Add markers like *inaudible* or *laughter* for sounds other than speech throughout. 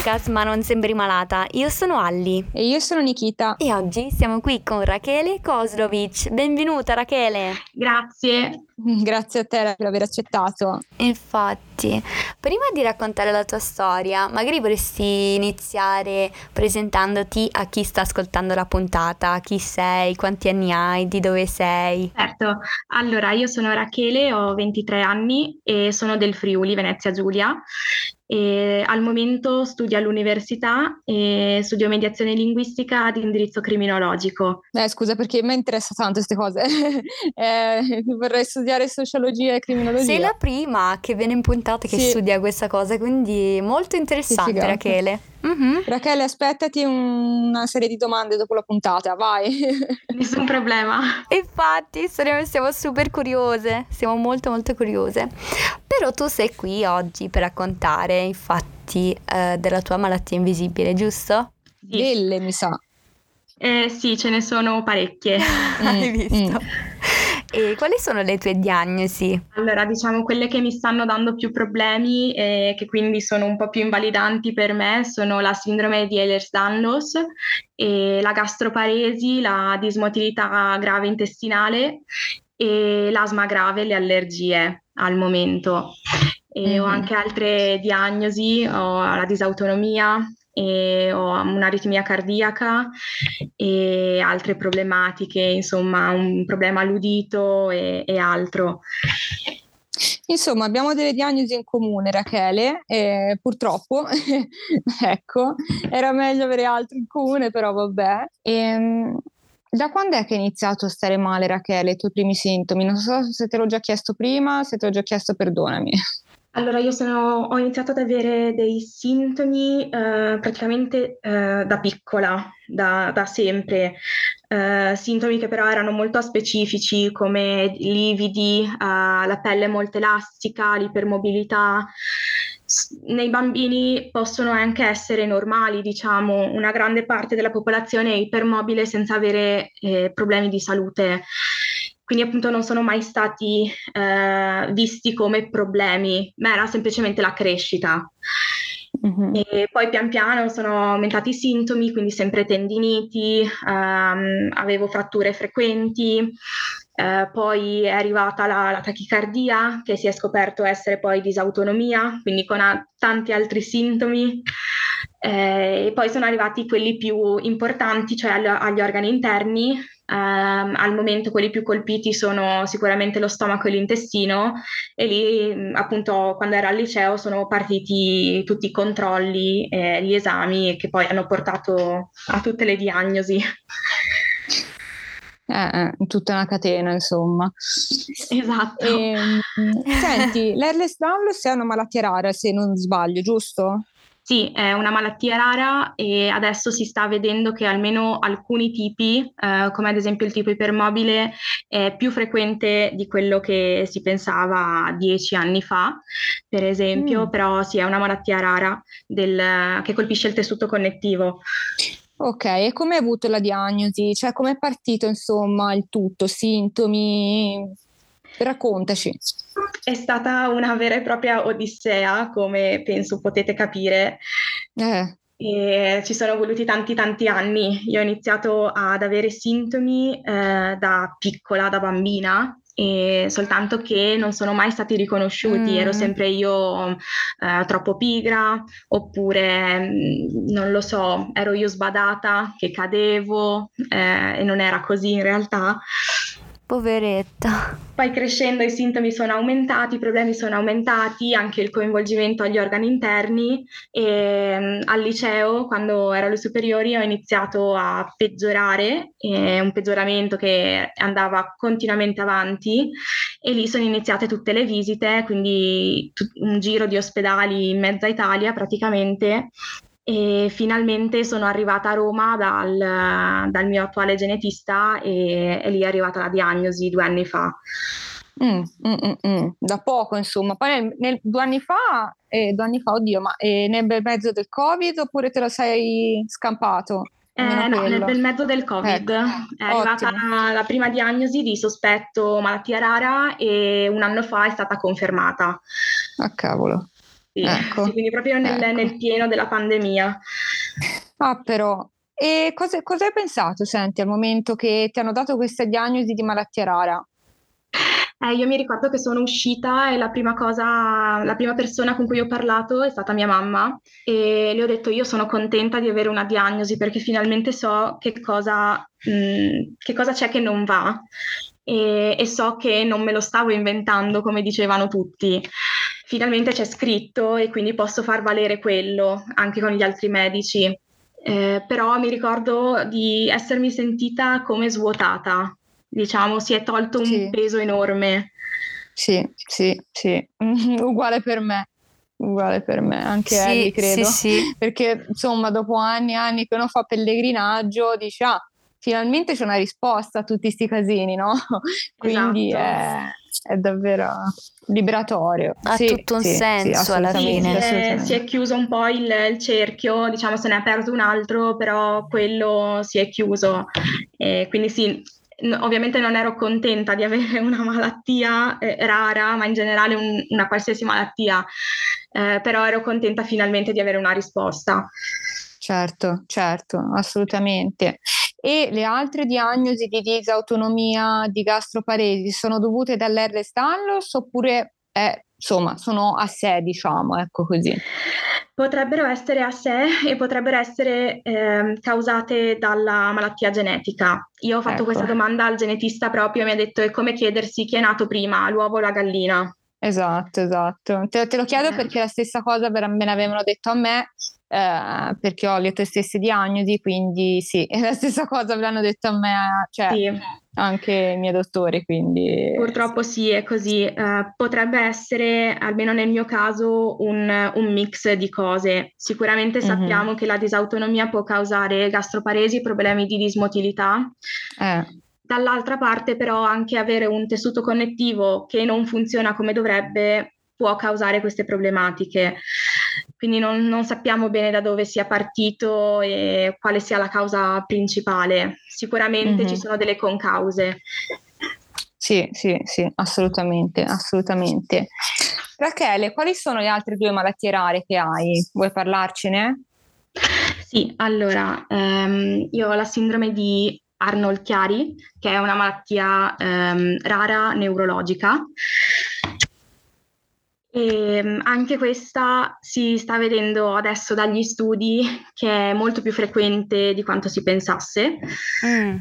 podcast Ma non sembri malata. Io sono Alli. E io sono Nikita. E oggi siamo qui con Rachele Kozlovic. Benvenuta Rachele. Grazie. *laughs* Grazie a te per aver accettato. Infatti, prima di raccontare la tua storia, magari vorresti iniziare presentandoti a chi sta ascoltando la puntata, chi sei, quanti anni hai, di dove sei. Certo, allora io sono Rachele, ho 23 anni e sono del Friuli, Venezia Giulia e al momento studio all'università e studio mediazione linguistica ad indirizzo criminologico. Eh, scusa perché mi interessa tanto queste cose, *laughs* eh, vorrei studiare sociologia e criminologia. Sei la prima che viene in puntata che sì. studia questa cosa, quindi molto interessante Rachele. Mm-hmm. Rachele, aspettati una serie di domande dopo la puntata, vai. *laughs* Nessun problema. Infatti, siamo, siamo super curiose, siamo molto molto curiose. Però tu sei qui oggi per raccontare, infatti, eh, della tua malattia invisibile, giusto? Sì. Delle, mi sa. Eh, sì, ce ne sono parecchie. *laughs* Hai visto? Mm. E quali sono le tue diagnosi? Allora, diciamo quelle che mi stanno dando più problemi e che quindi sono un po' più invalidanti per me sono la sindrome di Ehlers-Danlos, la gastroparesi, la dismotilità grave intestinale e l'asma grave, le allergie al momento. E mm-hmm. ho anche altre diagnosi, ho la disautonomia, ho un'aritmia cardiaca e altre problematiche, insomma un problema all'udito e, e altro. Insomma, abbiamo delle diagnosi in comune, Rachele, e purtroppo, *laughs* ecco, era meglio avere altri in comune, però vabbè. E, ehm, da quando è che hai iniziato a stare male, Rachele, i tuoi primi sintomi? Non so se te l'ho già chiesto prima, se te l'ho già chiesto, perdonami. Allora, io sono, ho iniziato ad avere dei sintomi eh, praticamente eh, da piccola, da, da sempre, eh, sintomi che però erano molto specifici come lividi, eh, la pelle molto elastica, l'ipermobilità. Nei bambini possono anche essere normali, diciamo, una grande parte della popolazione è ipermobile senza avere eh, problemi di salute quindi appunto non sono mai stati eh, visti come problemi, ma era semplicemente la crescita. Mm-hmm. E poi pian piano sono aumentati i sintomi, quindi sempre tendiniti, ehm, avevo fratture frequenti, eh, poi è arrivata la, la, tachicardia che si è scoperto essere poi disautonomia, quindi con a, tanti altri sintomi. Eh, e poi sono arrivati quelli più importanti, cioè agli, agli organi interni, Um, al momento quelli più colpiti sono sicuramente lo stomaco e l'intestino e lì appunto quando ero al liceo sono partiti tutti i controlli e gli esami che poi hanno portato a tutte le diagnosi. Eh, eh, tutta una catena, insomma. Esatto. E, ehm, senti, l'Erles Danlos è una malattia rara, se non sbaglio, giusto? Sì, è una malattia rara e adesso si sta vedendo che almeno alcuni tipi, eh, come ad esempio il tipo ipermobile, è più frequente di quello che si pensava dieci anni fa, per esempio, mm. però sì, è una malattia rara del, che colpisce il tessuto connettivo. Ok, e come hai avuto la diagnosi? Cioè, come è partito, insomma, il tutto? Sintomi? Raccontaci. È stata una vera e propria odissea, come penso potete capire. Eh. E ci sono voluti tanti tanti anni. Io ho iniziato ad avere sintomi eh, da piccola, da bambina, e soltanto che non sono mai stati riconosciuti, mm. ero sempre io eh, troppo pigra oppure mm, non lo so, ero io sbadata che cadevo eh, e non era così in realtà. Poveretta. Poi crescendo i sintomi sono aumentati, i problemi sono aumentati, anche il coinvolgimento agli organi interni. E um, al liceo, quando ero alle superiori, ho iniziato a peggiorare, eh, un peggioramento che andava continuamente avanti. E lì sono iniziate tutte le visite, quindi un giro di ospedali in mezza Italia praticamente e finalmente sono arrivata a Roma dal, dal mio attuale genetista e, e, lì è arrivata la diagnosi due anni fa. Mm, mm, mm, mm. da poco insomma, poi nel, nel, due anni fa, eh, due anni fa, oddio, ma eh, nel bel mezzo del Covid oppure te lo sei scampato? Eh, no, nel bel mezzo del Covid ecco. è arrivata la, la prima diagnosi di sospetto malattia rara e un anno fa è stata confermata. Ah cavolo. Ecco. sì quindi proprio nel, ecco. nel, pieno della pandemia. Ah, però. E cosa, cosa hai pensato, senti, al momento che ti hanno dato questa diagnosi di malattia rara? Eh, io mi ricordo che sono uscita e la prima cosa, la prima persona con cui ho parlato è stata mia mamma e le ho detto io sono contenta di avere una diagnosi perché finalmente so che cosa, mh, mm, che cosa c'è che non va e, e so che non me lo stavo inventando come dicevano tutti. Finalmente c'è scritto e quindi posso far valere quello anche con gli altri medici. Eh, però mi ricordo di essermi sentita come svuotata, diciamo, si è tolto un sì. peso enorme. Sì, sì, sì, *laughs* uguale per me. Uguale per me, anche sì, Ellie credo, sì, sì. perché insomma dopo anni e anni che uno fa pellegrinaggio dice ah, finalmente c'è una risposta a tutti questi casini, no? *laughs* Quindi esatto. è, è, davvero liberatorio. Ha sì, tutto un sì, senso sì, alla fine. Eh, si è chiuso un po' il, il, cerchio, diciamo se ne è aperto un altro, però quello si è chiuso. E quindi sì, ovviamente non ero contenta di *laughs* avere una malattia eh, rara, ma in generale un, una qualsiasi malattia, eh, però ero contenta finalmente di avere una risposta. Certo, certo, assolutamente. E le altre diagnosi di disautonomia di gastroparesi sono dovute dall'R. Stallos oppure è, insomma, sono a sé, diciamo, ecco così? Potrebbero essere a sé e potrebbero essere eh, causate dalla malattia genetica. Io ho fatto ecco. questa domanda al genetista proprio e mi ha detto è come chiedersi chi è nato prima, l'uovo o la gallina. Esatto, esatto. Te, te lo chiedo eh. perché la stessa cosa me l'avevano detto a me eh, perché ho le tue stesse diagnosi, quindi sì, è *laughs* la stessa cosa me l'hanno detto a me, cioè sì. anche i miei dottori, quindi... Purtroppo sì, è così. Uh, potrebbe essere, almeno nel mio caso, un, un mix di cose. Sicuramente mm-hmm. sappiamo che la disautonomia può causare gastroparesi, problemi di dismotilità. Eh. Dall'altra parte però anche avere un tessuto connettivo che non funziona come dovrebbe può causare queste problematiche quindi non, non, sappiamo bene da dove sia partito e quale sia la causa principale. Sicuramente mm-hmm. ci sono delle concause. Sì, sì, sì, assolutamente, assolutamente. Rachele, quali sono le altre due malattie rare che hai? Vuoi parlarcene? Sì, allora, ehm, io ho la sindrome di Arnold-Chiari, che è una malattia ehm, rara neurologica e ehm, anche questa si sta vedendo adesso dagli studi che è molto più frequente di quanto si pensasse, mm.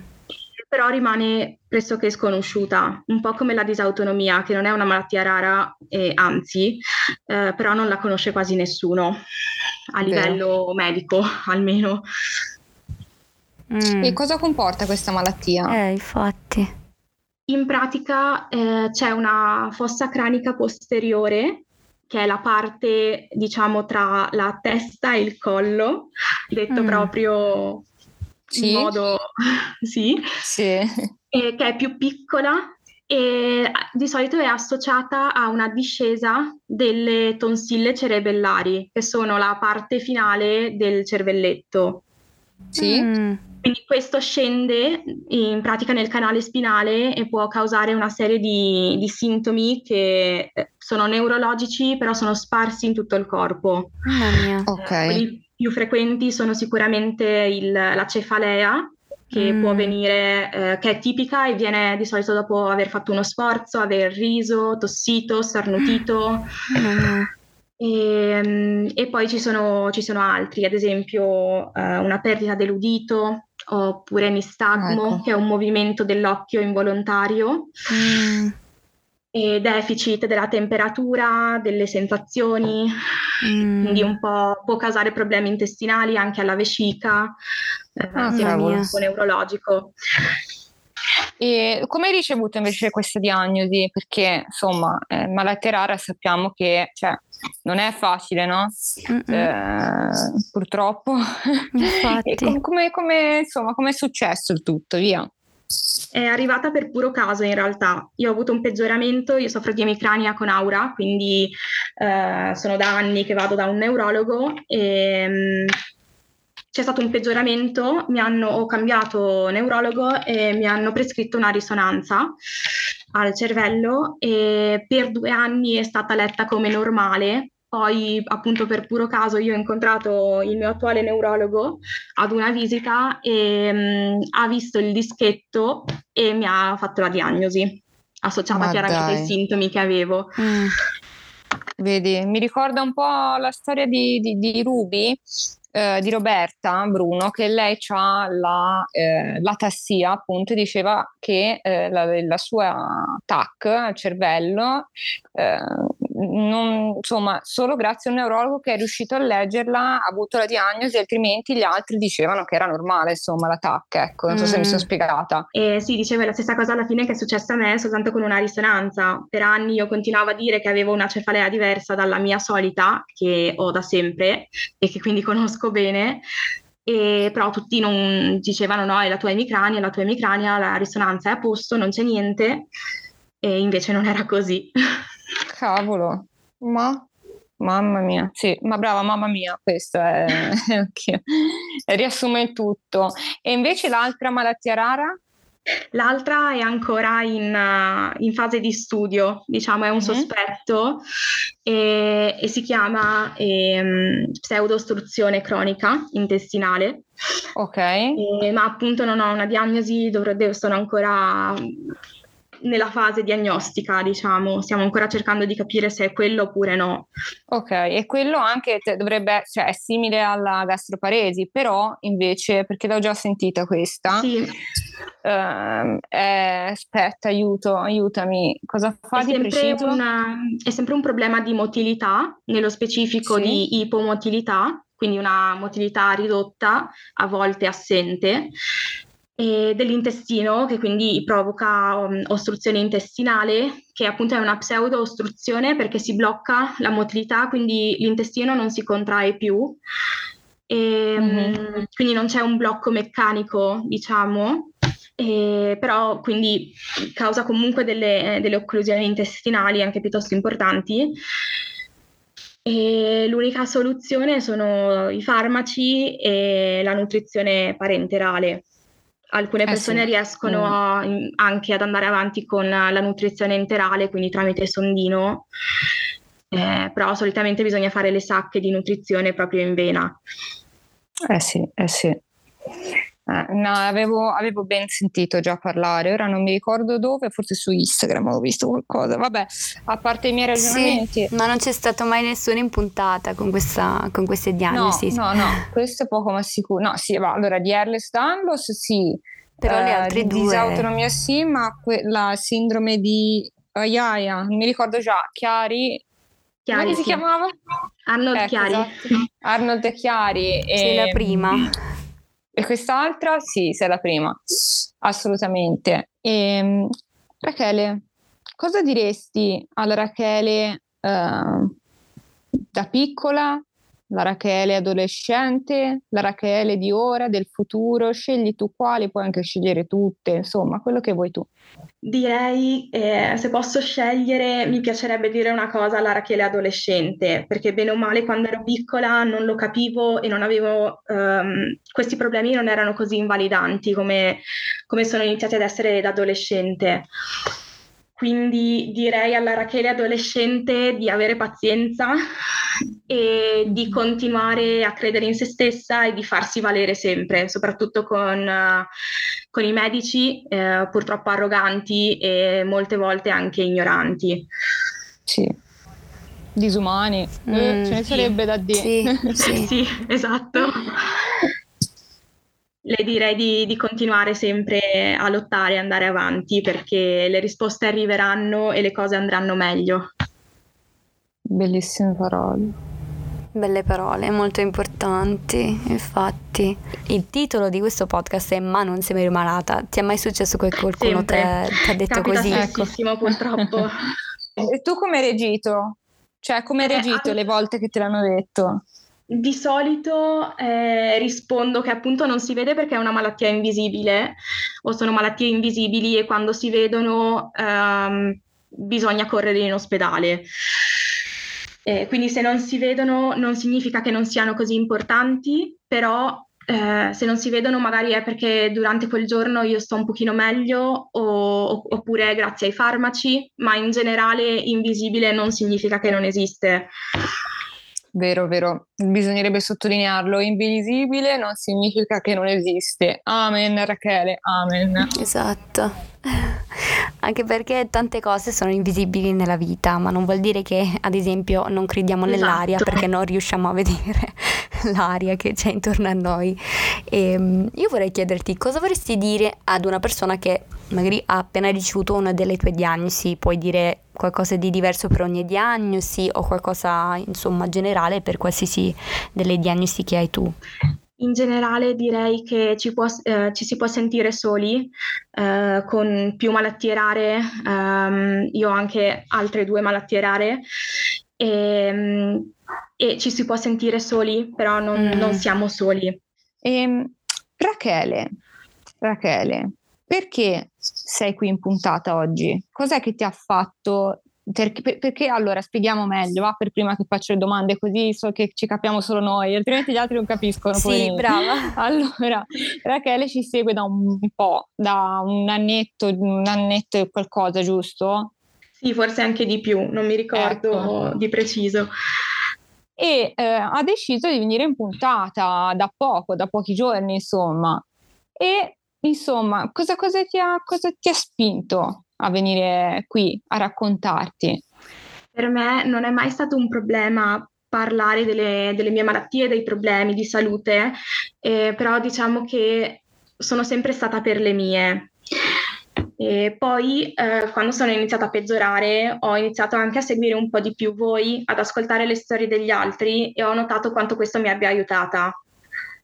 però rimane pressoché sconosciuta, un po' come la disautonomia, che non è una malattia rara, eh, anzi, eh, però non la conosce quasi nessuno, a livello Vero. medico *laughs* almeno. Mm. E cosa comporta questa malattia? Eh, infatti. In pratica eh, c'è una fossa cranica posteriore che è la parte, diciamo, tra la testa e il collo, detto mm. proprio sì. in modo *laughs* sì, sì. che è più piccola e di solito è associata a una discesa delle tonsille cerebellari, che sono la parte finale del cervelletto. Sì. Mm. Quindi questo scende in pratica nel canale spinale e può causare una serie di, di sintomi che eh, sono neurologici, però sono sparsi in tutto il corpo. Mamma mia. Okay. Quelli più frequenti sono sicuramente il, la cefalea, che mm. può venire, eh, che è tipica e viene di solito dopo aver fatto uno sforzo, aver riso, tossito, starnutito. *gasps* Mm. E, ehm, e, poi ci sono, ci sono, altri, ad esempio eh, una perdita dell'udito oppure nistagmo, ecco. che è un movimento dell'occhio involontario. Mm. E deficit della temperatura, delle sensazioni, mm. quindi un po' può causare problemi intestinali anche alla vescica, eh, ah, sia neurologico. E come hai ricevuto invece questa diagnosi? Perché insomma, eh, malattia rara sappiamo che cioè, non è facile, no? Eh, purtroppo. *laughs* Infatti. com- come, come, insomma, come è successo il tutto? Via. È arrivata per puro caso in realtà. Io ho avuto un peggioramento, io soffro di emicrania con aura, quindi eh, sono da anni che vado da un neurologo e mh, c'è stato un peggioramento, mi hanno, ho cambiato neurologo e mi hanno prescritto una risonanza al cervello e per due anni è stata letta come normale, poi appunto per puro caso io ho incontrato il mio attuale neurologo ad una visita e mh, ha visto il dischetto e mi ha fatto la diagnosi, associata Ma chiaramente ai dai. sintomi che avevo. Mm. Vedi, mi ricorda un po' la storia di, di, di Ruby, eh, di Roberta Bruno, che lei ha la, eh, l'atassia, appunto, e diceva che eh, la, la sua TAC al cervello, eh, non- insomma, solo grazie a un neurologo che è riuscito a leggerla ha avuto la diagnosi, altrimenti gli altri dicevano che era normale, insomma, la TAC, ecco, non so se mi Mm. sono spiegata. E sì, diceva la stessa cosa alla fine che è successa a me, soltanto con una risonanza. Per anni io continuavo a dire che avevo una cefalea diversa dalla mia solita, che ho da sempre e che quindi *laughs* conosco bene, e però tutti non dicevano no, è la tua emicrania, è la tua emicrania, la risonanza è a posto, non c'è niente, e invece non era così. *laughs* Cavolo, ma mamma mia, sì, ma brava mamma mia, questo è, *laughs* che riassume tutto. E invece l'altra malattia rara? L'altra è ancora in, uh, in fase di studio, diciamo, è un Mhm. sospetto e, e si chiama ehm, pseudostruzione cronica intestinale, Ok, Eh, ma appunto non ho una diagnosi, dovrebbe, sono ancora nella fase diagnostica, diciamo, stiamo ancora cercando di capire se è quello oppure no. ok, e quello anche dovrebbe, cioè è simile alla gastroparesi, però invece, perché l'ho già sentita questa, Sì, ehm, è- aspetta, aiuto, aiutami, cosa fa È di sempre, preciso? un, è sempre un problema di motilità, nello specifico Sì. di ipomotilità, quindi una motilità ridotta, a volte assente, dell'intestino che quindi provoca um, ostruzione intestinale, che appunto è una pseudo-ostruzione perché si blocca la motilità, quindi l'intestino non si contrae più. E, Mhm. mm, quindi non c'è un blocco meccanico, diciamo, e però quindi causa comunque delle, delle occlusioni intestinali anche piuttosto importanti. E l'unica soluzione sono i farmaci e la nutrizione parenterale. Alcune Eh sì. persone riescono Mm. a- anche ad andare avanti con la nutrizione enterale, quindi tramite sondino, eh, però solitamente bisogna fare le sacche di nutrizione proprio in vena. Eh sì, eh sì. Eh, no, avevo, avevo ben sentito già parlare, ora non mi ricordo dove, forse su Instagram ho visto qualcosa. Vabbè, a parte i miei Sì, ragionamenti, ma non c'è stato mai nessuno in puntata con, questa, con queste no, diagnosi. no, no, questo è poco ma sicuro. No, sì, va, allora di Ehlers-Danlos sì, Però le eh, altre di due... disautonomia sì, ma que- la sindrome di Ayaia, non mi ricordo già, Chiari, Chiari, come si sì. chiamava? Arnold Ecco, Chiari. esatto. Arnold e Chiari. Sei la e- prima. E quest'altra? Sì, sei la prima, assolutamente. E, Rachele, cosa diresti alla Rachele eh, da piccola, la Rachele adolescente, la Rachele di ora, del futuro? Scegli tu quali, puoi anche scegliere tutte, insomma, quello che vuoi tu. Direi, eh, se posso scegliere, mi piacerebbe dire una cosa alla Rachele adolescente, perché bene o male quando ero piccola non lo capivo e non avevo, ehm, questi problemi non erano così invalidanti come, come sono iniziati ad essere da adolescente. Quindi direi alla Rachele adolescente di avere pazienza e di continuare a credere in se stessa e di farsi valere sempre, soprattutto con, eh, con i medici eh, purtroppo arroganti e molte volte anche ignoranti. Sì. Disumani, eh, Mm, ce ne sì. sarebbe da dire. Sì, sì. *laughs* Sì, esatto. Le direi di, di continuare sempre a lottare e andare avanti perché le risposte arriveranno e le cose andranno meglio. Bellissime parole. Belle parole, molto importanti, infatti. Il titolo di questo podcast è Ma non sei mai malata. Ti è mai successo che qualcuno ti ha detto Capita così? Ecco. purtroppo. *laughs* E tu come hai reagito? Cioè, come hai Eh, reagito all- le volte che te l'hanno detto? Di solito eh, rispondo che appunto non si vede perché è una malattia invisibile o sono malattie invisibili e quando si vedono ehm, bisogna correre in ospedale. Eh, quindi se non si vedono non significa che non siano così importanti, però eh, se non si vedono magari è perché durante quel giorno io sto un pochino meglio o- oppure grazie ai farmaci, ma in generale invisibile non significa che non esiste. Vero, vero, bisognerebbe sottolinearlo, invisibile non significa che non esiste. Amen Rachele, amen. Esatto. *laughs* Anche perché tante cose sono invisibili nella vita, ma non vuol dire che, ad esempio, non crediamo nell'aria esatto. perché non riusciamo a vedere *laughs* l'aria che c'è intorno a noi. E, ehm, io vorrei chiederti cosa vorresti dire ad una persona che magari ha appena ricevuto una delle tue diagnosi, puoi dire qualcosa di diverso per ogni diagnosi o qualcosa insomma generale per qualsiasi delle diagnosi che hai tu? In generale direi che ci, può, eh, ci si può sentire soli eh, con più malattie rare, um, io ho anche altre due malattie rare e, ehm, e ci si può sentire soli, però non, mm. non siamo soli. E, ehm, Rachele, Rachele, perché sei qui in puntata oggi? Cos'è che ti ha fatto? Perché, perché allora spieghiamo meglio, va? Per prima che faccio le domande, così so che ci capiamo solo noi, altrimenti gli altri non capiscono. Sì, brava. *laughs* Allora, Rachele ci segue da un po', da un annetto, un annetto e qualcosa, giusto? Sì, forse anche di più, non mi ricordo ecco. di preciso e eh, ha deciso di venire in puntata da poco, da pochi giorni, insomma. E Insomma, cosa, cosa, ti ha, cosa ti ha spinto a venire qui a raccontarti? Per me non è mai stato un problema parlare delle, delle mie malattie, dei problemi di salute, eh, però diciamo che sono sempre stata per le mie. E poi eh, quando sono iniziata a peggiorare ho iniziato anche a seguire un po' di più voi, ad ascoltare le storie degli altri e ho notato quanto questo mi abbia aiutata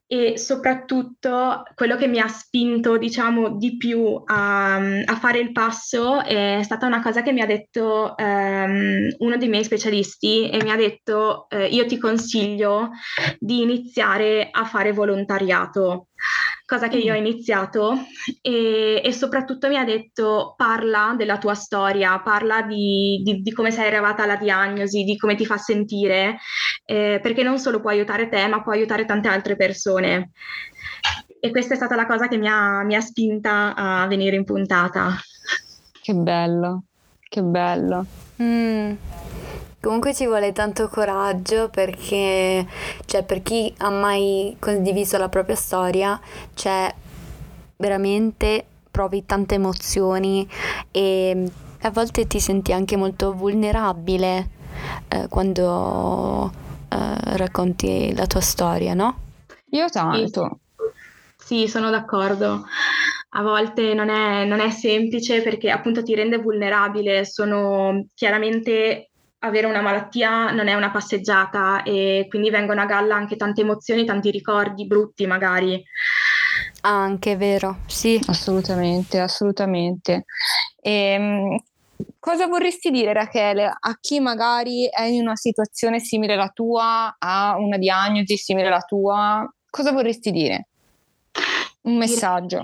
e soprattutto quello che mi ha spinto, diciamo, di più a, a fare il passo è stata una cosa che mi ha detto um, uno dei miei specialisti e mi ha detto eh, io ti consiglio di iniziare a fare volontariato cosa che io ho mm. iniziato e, e, soprattutto mi ha detto parla della tua storia, parla di, di, di, come sei arrivata alla diagnosi, di come ti fa sentire, eh, perché non solo può aiutare te, ma può aiutare tante altre persone. E questa è stata la cosa che mi ha, mi ha spinta a venire in puntata. Che bello, che bello. Mm. Comunque ci vuole tanto coraggio perché, cioè, per chi ha mai condiviso la propria storia, c'è veramente provi tante emozioni e a volte ti senti anche molto vulnerabile eh, quando eh, racconti la tua storia, no? Io tanto. Sì, sì sono d'accordo. A volte non è, non è semplice perché appunto ti rende vulnerabile, sono chiaramente avere una malattia non è una passeggiata e quindi vengono a galla anche tante emozioni, tanti ricordi brutti magari. Anche vero, sì. Assolutamente, assolutamente. E, ehm, cosa vorresti dire Rachele a chi magari è in una situazione simile alla tua, ha una diagnosi simile alla tua? Cosa vorresti dire? Un messaggio.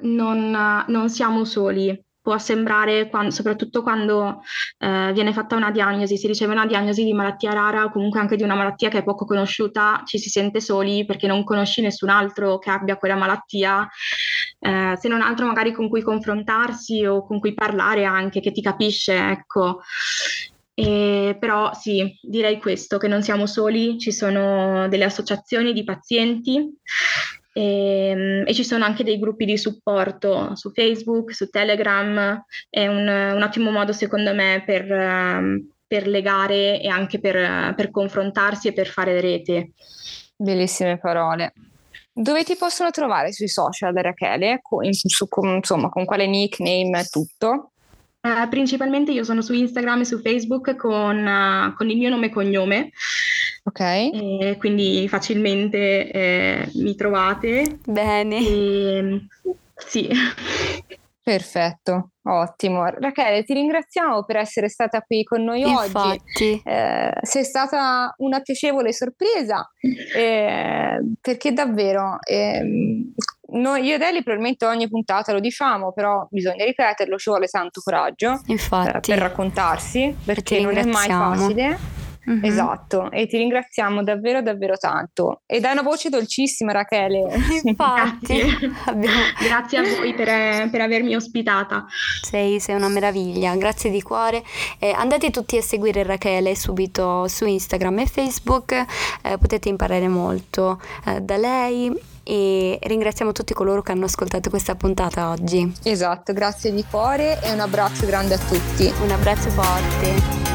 Non, non siamo soli può sembrare, quando, soprattutto quando eh, viene fatta una diagnosi, si riceve una diagnosi di malattia rara o comunque anche di una malattia che è poco conosciuta, ci si sente soli perché non conosci nessun altro che abbia quella malattia, eh, se non altro magari con cui confrontarsi o con cui parlare anche, che ti capisce, ecco. E, però sì, direi questo, che non siamo soli, ci sono delle associazioni di pazienti e, ehm, e, ci sono anche dei gruppi di supporto su Facebook, su Telegram, è un, un ottimo modo secondo me per, ehm, per legare e anche per, per confrontarsi e per fare rete. Bellissime parole. Dove ti possono trovare sui social, Rachele? Con, su, con, insomma, con quale nickname e tutto? Uh, principalmente io sono su Instagram e su Facebook con, uh, con il mio nome e cognome. Ok. E quindi facilmente eh, mi trovate. Bene. E, sì. Perfetto, ottimo. Rachele, ti ringraziamo per essere stata qui con noi Infatti. oggi. Eh, sei stata una piacevole sorpresa eh, perché davvero eh, noi, io ed Eli probabilmente ogni puntata lo diciamo, però bisogna ripeterlo, ci vuole tanto coraggio Infatti. per raccontarsi perché non è mai facile Mm-hmm. Esatto, e ti ringraziamo davvero davvero tanto. Ed hai una voce dolcissima Rachele. Infatti, *laughs* abbiamo... grazie a voi per, per, avermi ospitata. Sei, sei, una meraviglia, grazie di cuore. Eh, andate tutti a seguire Rachele subito su Instagram e Facebook, eh, potete imparare molto eh, da lei e ringraziamo tutti coloro che hanno ascoltato questa puntata oggi. Esatto, grazie di cuore e un abbraccio grande a tutti. Un abbraccio forte.